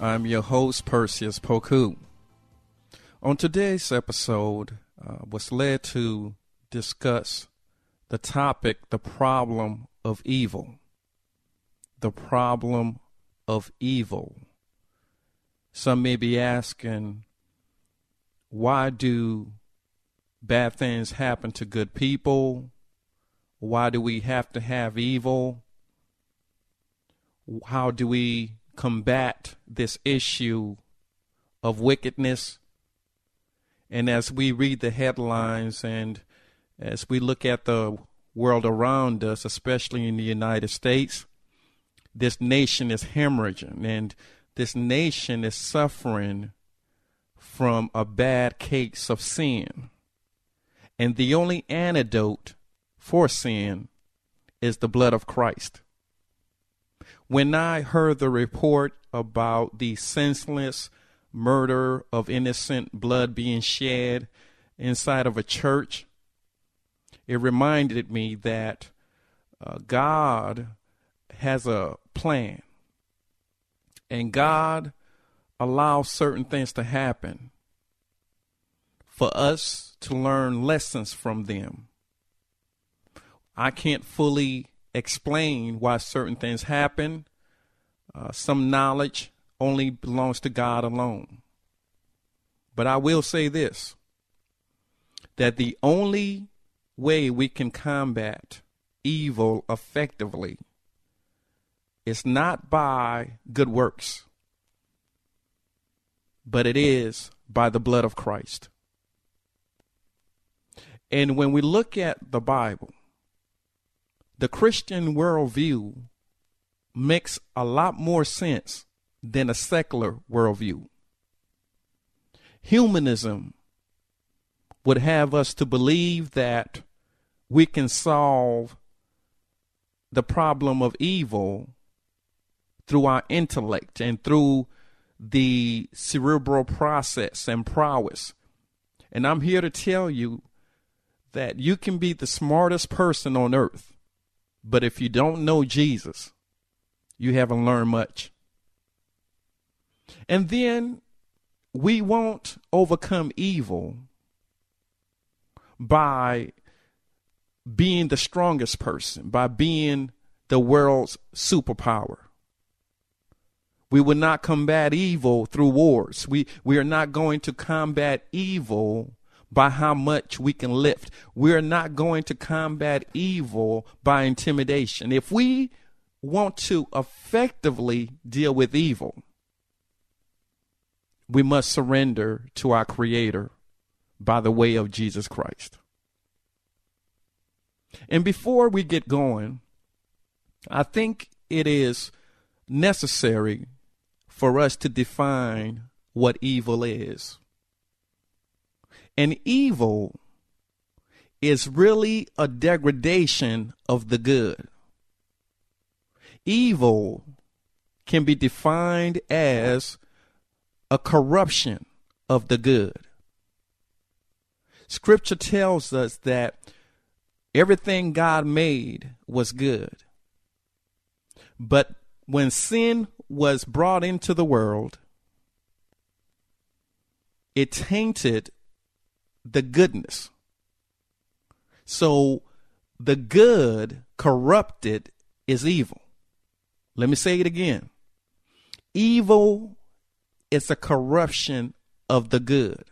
I'm your host, Perseus Poku. On today's episode, uh, was led to discuss the topic, the problem of evil. The problem of evil. Some may be asking, why do bad things happen to good people? Why do we have to have evil? How do we combat this issue of wickedness. And as we read the headlines and as we look at the world around us, especially in the United States, this nation is hemorrhaging and this nation is suffering from a bad case of sin. And the only antidote for sin is the blood of Christ. When I heard the report about the senseless murder of innocent blood being shed inside of a church, it reminded me that uh, God has a plan. And God allows certain things to happen for us to learn lessons from them. I can't fully explain why certain things happen. Uh, some knowledge only belongs to God alone. But I will say this that the only way we can combat evil effectively is not by good works, but it is by the blood of Christ. And when we look at the Bible, the Christian worldview makes a lot more sense than a secular worldview. Humanism would have us to believe that we can solve the problem of evil through our intellect and through the cerebral process and prowess. And I'm here to tell you that you can be the smartest person on earth but if you don't know Jesus, you haven't learned much. And then we won't overcome evil by being the strongest person, by being the world's superpower. We will not combat evil through wars. We, we are not going to combat evil by how much we can lift. We're not going to combat evil by intimidation. If we want to effectively deal with evil, we must surrender to our Creator by the way of Jesus Christ. And before we get going, I think it is necessary for us to define what evil is. And evil is really a degradation of the good. Evil can be defined as a corruption of the good. Scripture tells us that everything God made was good. But when sin was brought into the world, it tainted the goodness. So the good corrupted is evil. Let me say it again. Evil is a corruption of the good.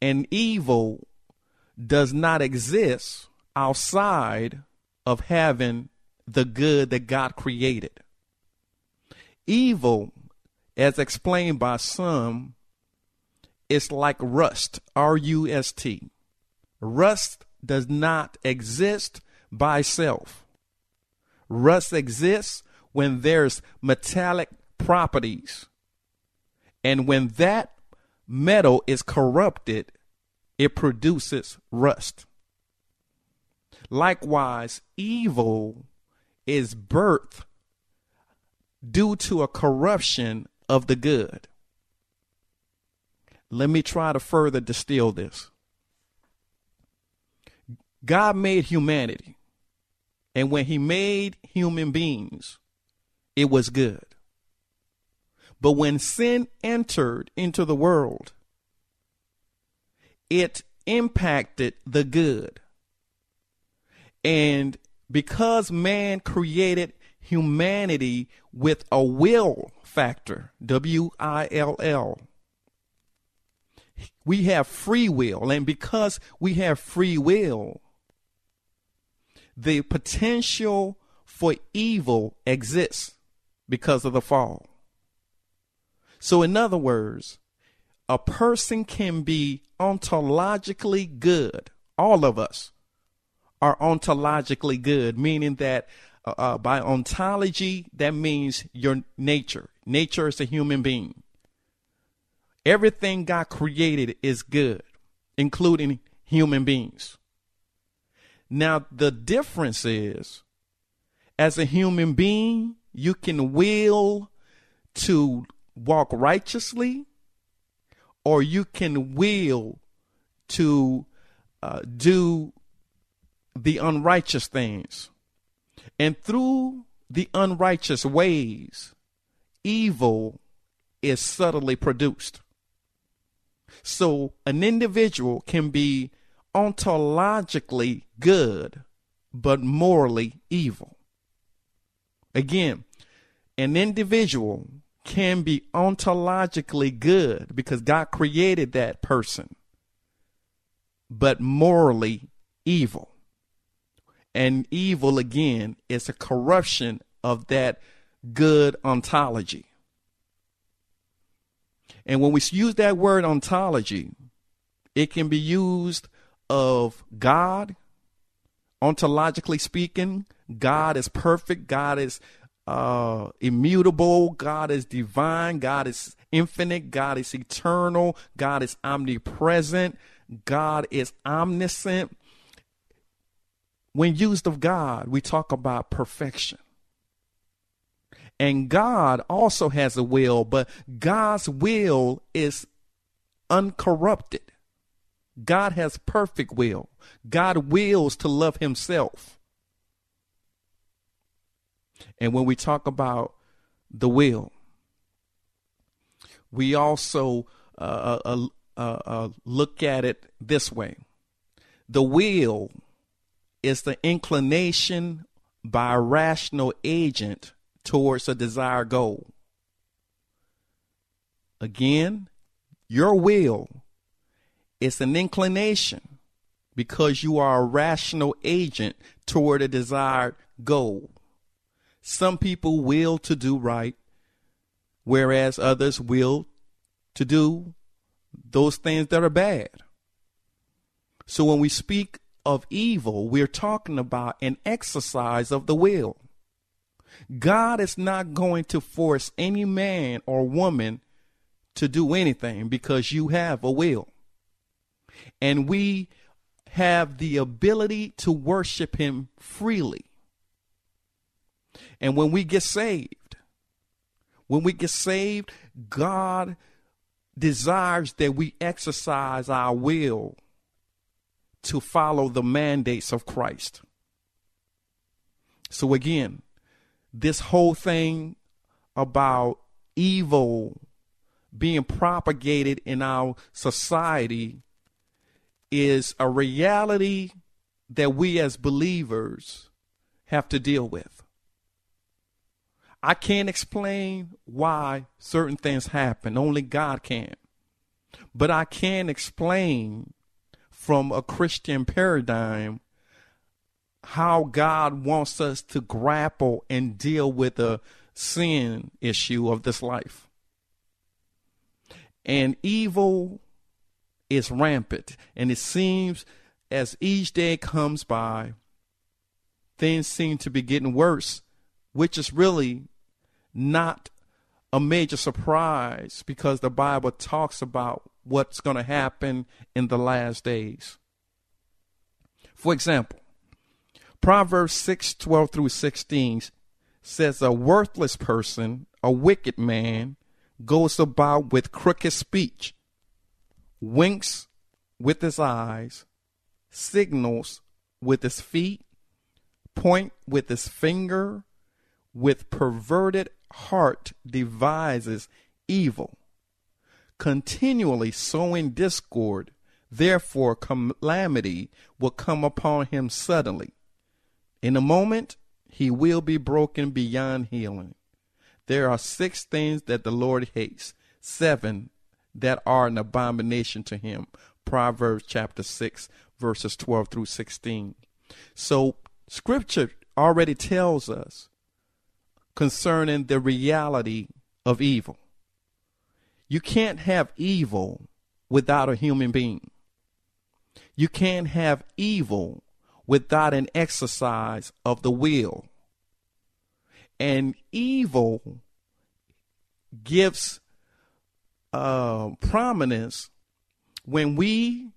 And evil does not exist outside of having the good that God created. Evil, as explained by some, it's like rust, R U S T. Rust does not exist by self. Rust exists when there's metallic properties. And when that metal is corrupted, it produces rust. Likewise, evil is birth due to a corruption of the good. Let me try to further distill this. God made humanity, and when He made human beings, it was good. But when sin entered into the world, it impacted the good. And because man created humanity with a will factor, W I L L, we have free will. And because we have free will, the potential for evil exists because of the fall. So, in other words, a person can be ontologically good. All of us are ontologically good, meaning that uh, uh, by ontology, that means your nature. Nature is a human being. Everything God created is good, including human beings. Now, the difference is as a human being, you can will to walk righteously, or you can will to uh, do the unrighteous things. And through the unrighteous ways, evil is subtly produced. So an individual can be ontologically good, but morally evil. Again, an individual can be ontologically good because God created that person, but morally evil. And evil, again, is a corruption of that good ontology. And when we use that word ontology, it can be used of God, ontologically speaking. God is perfect. God is uh, immutable. God is divine. God is infinite. God is eternal. God is omnipresent. God is omniscient. When used of God, we talk about perfection. And God also has a will, but God's will is uncorrupted. God has perfect will. God wills to love himself. And when we talk about the will, we also uh, uh, uh, uh look at it this way the will is the inclination by a rational agent towards a desired goal. Again, your will is an inclination because you are a rational agent toward a desired goal. Some people will to do right, whereas others will to do those things that are bad. So when we speak of evil, we're talking about an exercise of the will. God is not going to force any man or woman to do anything because you have a will. And we have the ability to worship Him freely. And when we get saved, when we get saved, God desires that we exercise our will to follow the mandates of Christ. So again, this whole thing about evil being propagated in our society is a reality that we as believers have to deal with. I can't explain why certain things happen, only God can. But I can explain from a Christian paradigm how God wants us to grapple and deal with the sin issue of this life. And evil is rampant, and it seems as each day comes by, things seem to be getting worse, which is really not a major surprise because the Bible talks about what's going to happen in the last days. For example, Proverbs 6 12 through 16 says, A worthless person, a wicked man, goes about with crooked speech, winks with his eyes, signals with his feet, point with his finger, with perverted heart devises evil, continually sowing discord. Therefore, calamity will come upon him suddenly. In a moment, he will be broken beyond healing. There are six things that the Lord hates, seven that are an abomination to him. Proverbs chapter 6, verses 12 through 16. So, scripture already tells us concerning the reality of evil. You can't have evil without a human being. You can't have evil without an exercise of the will. And evil gives uh, prominence when we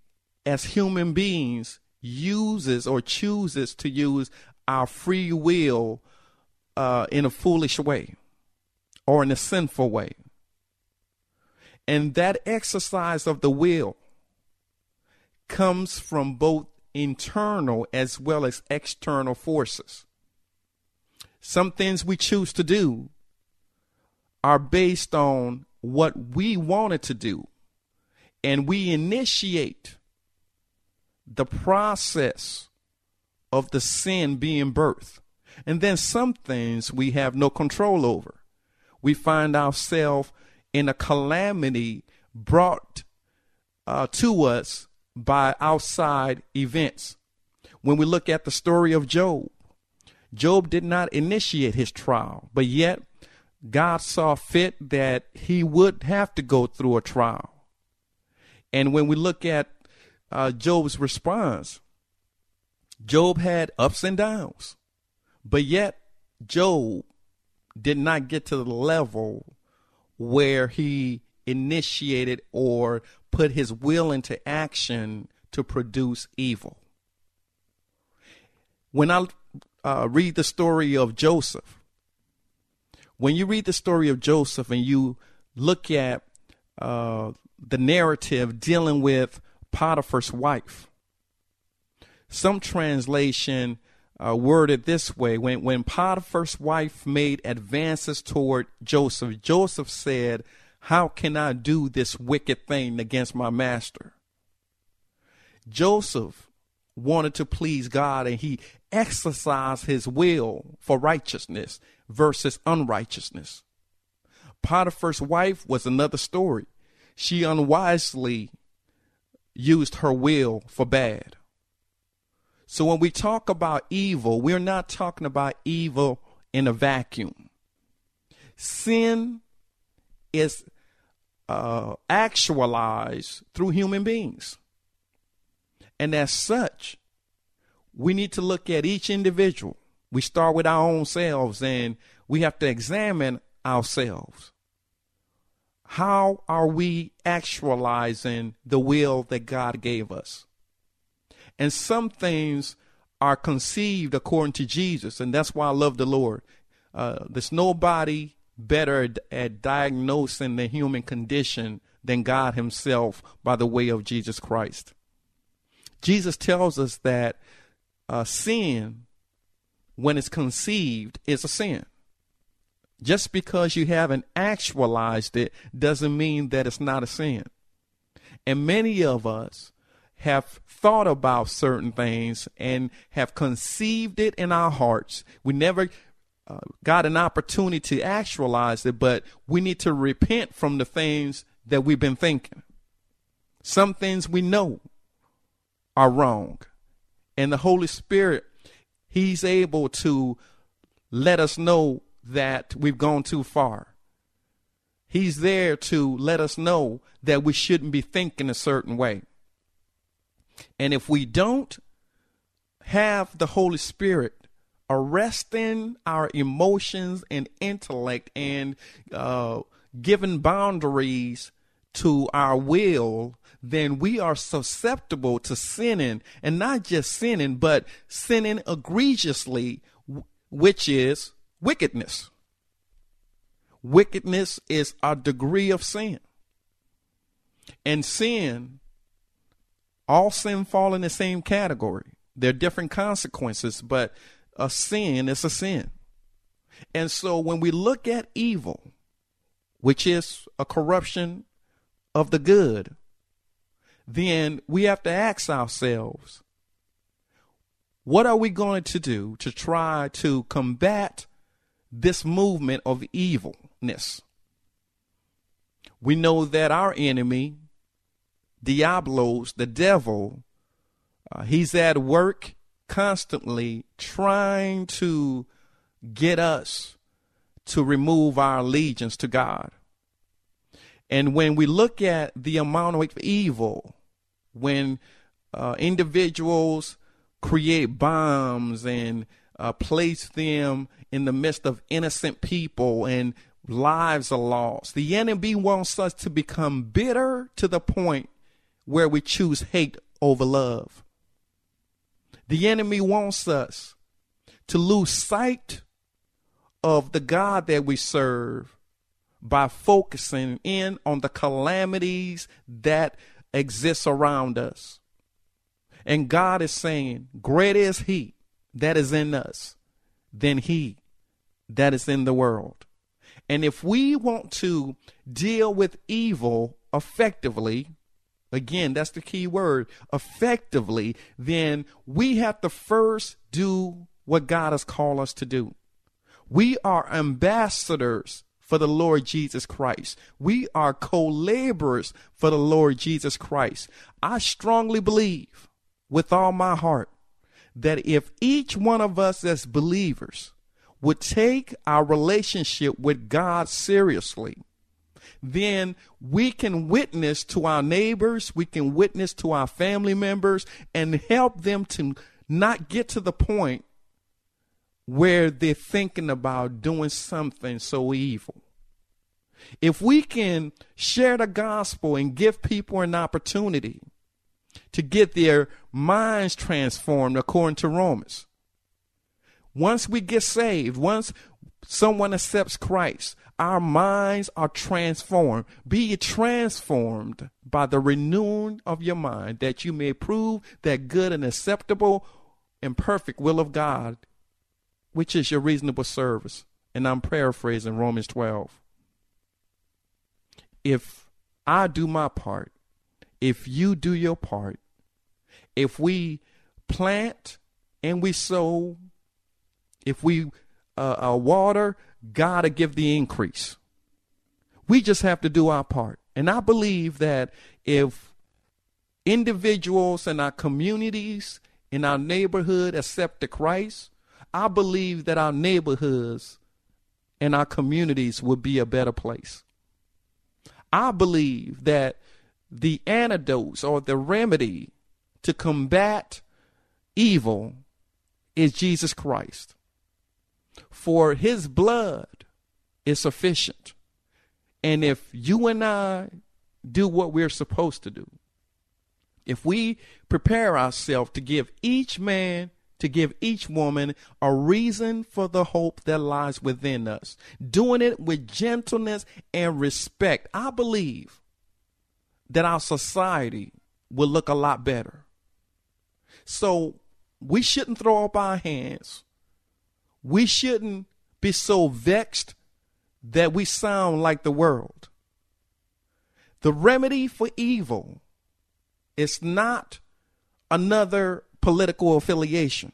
as human beings uses or chooses to use our free will uh, in a foolish way or in a sinful way. And that exercise of the will comes from both internal as well as external forces. Some things we choose to do are based on what we wanted to do, and we initiate the process of the sin being birthed. And then some things we have no control over. We find ourselves in a calamity brought uh, to us by outside events. When we look at the story of Job, Job did not initiate his trial, but yet God saw fit that he would have to go through a trial. And when we look at uh, Job's response, Job had ups and downs. But yet, Job did not get to the level where he initiated or put his will into action to produce evil. When I uh, read the story of Joseph, when you read the story of Joseph and you look at uh, the narrative dealing with Potiphar's wife, some translation uh, worded this way when, when Potiphar's wife made advances toward Joseph, Joseph said, How can I do this wicked thing against my master? Joseph wanted to please God and he exercised his will for righteousness versus unrighteousness. Potiphar's wife was another story. She unwisely used her will for bad. So when we talk about evil, we're not talking about evil in a vacuum. Sin is uh, through human beings. And as such, we need to look at each individual. We start with our own selves and we have to examine ourselves. How are we actualizing the will that God gave us? And some things are conceived according to Jesus. And that's why I love the Lord. Uh, there's nobody better at, diagnosing the human condition than God Himself by the way of Jesus Christ. Jesus tells us that uh, sin, when it's conceived, is a sin. Just because you haven't actualized it doesn't mean that it's not a sin. And many of us have thought about certain things and have conceived it in our hearts. We never got an opportunity to actualize it, but we need to repent from the things that we've been thinking. Some things we know are wrong. And the Holy Spirit, He's able to let us know that we've gone too far. He's there to let us know that we shouldn't be thinking a certain way. And if we don't have the Holy Spirit arresting our emotions and intellect and uh, giving boundaries to our will, then we are susceptible to sinning and not just sinning, but sinning egregiously, which is wickedness. Wickedness is a degree of sin. And sin, all sin fall in the same category. There are different consequences, but a sin is a sin. And so when we look at evil, which is a corruption of the good, then we have to ask ourselves what are we going to do to try to combat this movement of evilness? We know that our enemy, Diablos, the devil, uh, he's at work constantly trying to get us to remove our allegiance to God. And when we look at the amount of evil, when uh, individuals create bombs and uh, place them in the midst of innocent people and lives are lost, the enemy wants us to become bitter to the point where we choose hate over love. The enemy wants us to lose sight of the God that we serve by focusing in on the calamities that exist around us. And God is saying, Greater is He that is in us than He that is in the world. And if we want to deal with evil effectively, again, that's the key word, effectively, then we have to first do what God has called us to do. We are ambassadors for the Lord Jesus Christ. We are co laborers for the Lord Jesus Christ. I strongly believe with all my heart that if each one of us as believers would take our relationship with God seriously, then we can witness to our neighbors, we can witness to our family members, and help them to not get to the point where they're thinking about doing something so evil. If we can share the gospel and give people an opportunity to get their minds transformed according to Romans, once we get saved, once someone accepts Christ, our minds are transformed. Be transformed by the renewing of your mind that you may prove that good and acceptable and perfect will of God which is your reasonable service. And I'm paraphrasing Romans 12. If I do my part, if you do your part, if we plant and we sow, if we uh, uh, water, God to give the increase. We just have to do our part. And I believe that if individuals in our communities, in our neighborhood accept the Christ, I believe that our neighborhoods and our communities would be a better place. I believe that the antidotes or the remedy to combat evil is Jesus Christ. For his blood is sufficient. And if you and I do what we're supposed to do, if we prepare ourselves to give each man to give each woman a reason for the hope that lies within us, doing it with gentleness and respect. I believe that our society will look a lot better. So we shouldn't throw up our hands. We shouldn't be so vexed that we sound like the world. The remedy for evil is not another political affiliation.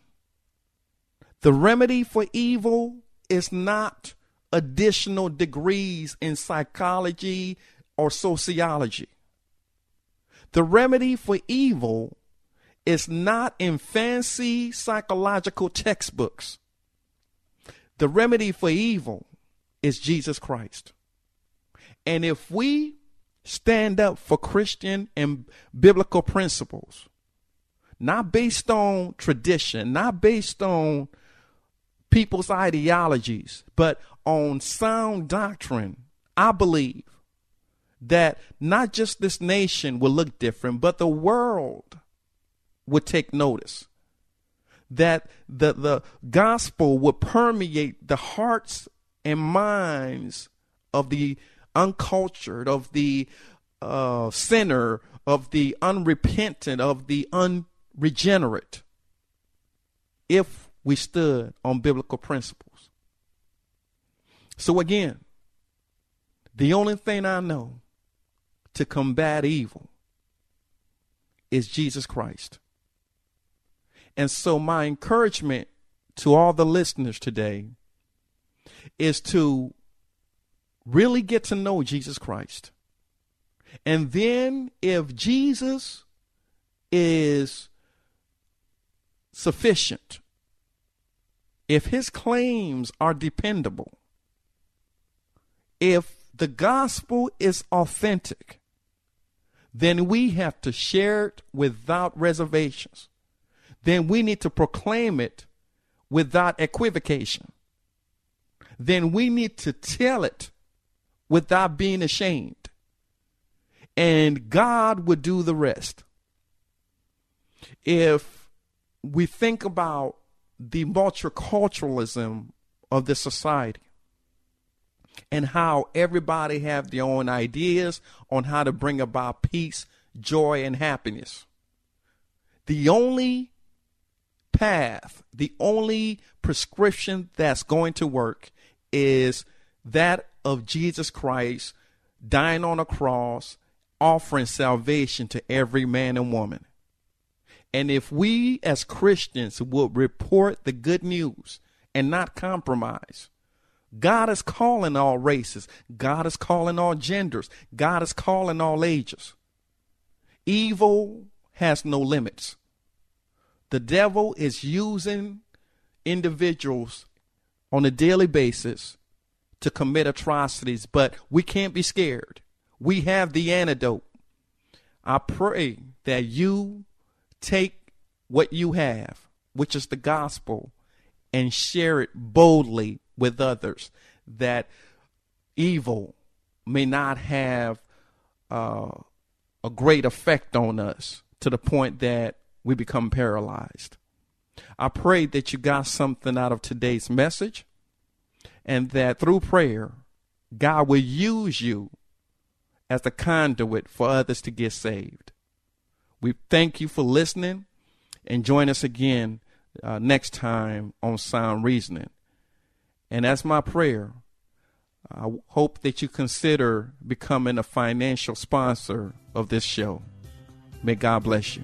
The remedy for evil is not additional degrees in psychology or sociology. The remedy for evil is not in fancy psychological textbooks. The remedy for evil is Jesus Christ. And if we stand up for Christian and biblical principles, not based on tradition, not based on people's ideologies, but on sound doctrine, I believe that not just this nation will look different, but the world would take notice. That the, the gospel would permeate the hearts and minds of the uncultured, of the uh, sinner, of the unrepentant, of the unregenerate, if we stood on biblical principles. So, again, the only thing I know to combat evil is Jesus Christ. And so, my encouragement to all the listeners today is to really get to know Jesus Christ. And then, if Jesus is sufficient, if his claims are dependable, if the gospel is authentic, then we have to share it without reservations. Then we need to proclaim it without equivocation. Then we need to tell it without being ashamed. And God would do the rest. If we think about the multiculturalism of this society, and how everybody have their own ideas on how to bring about peace, joy, and happiness. The only path, the only prescription that's going to work is that of Jesus Christ dying on a cross, offering salvation to every man and woman. And if we as Christians would report the good news and not compromise, God is calling all races. God is calling all genders. God is calling all ages. Evil has no limits. The devil is using individuals on a daily basis to commit atrocities, but we can't be scared. We have the antidote. I pray that you take what you have, which is the gospel, and share it boldly with others, that evil may not have uh, a great effect on us to the point that we become paralyzed. I pray that you got something out of today's message and that through prayer, God will use you as a conduit for others to get saved. We thank you for listening and join us again uh, next time on Sound Reasoning. And that's my prayer. I hope that you consider becoming a financial sponsor of this show. May God bless you.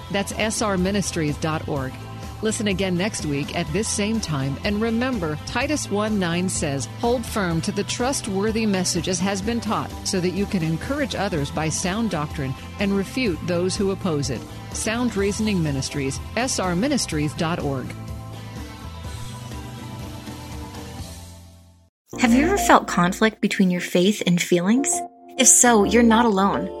That's srministries.org. Listen again next week at this same time. And remember, Titus 1 9 says, Hold firm to the trustworthy message as has been taught, so that you can encourage others by sound doctrine and refute those who oppose it. Sound Reasoning Ministries, srministries.org. Have you ever felt conflict between your faith and feelings? If so, you're not alone.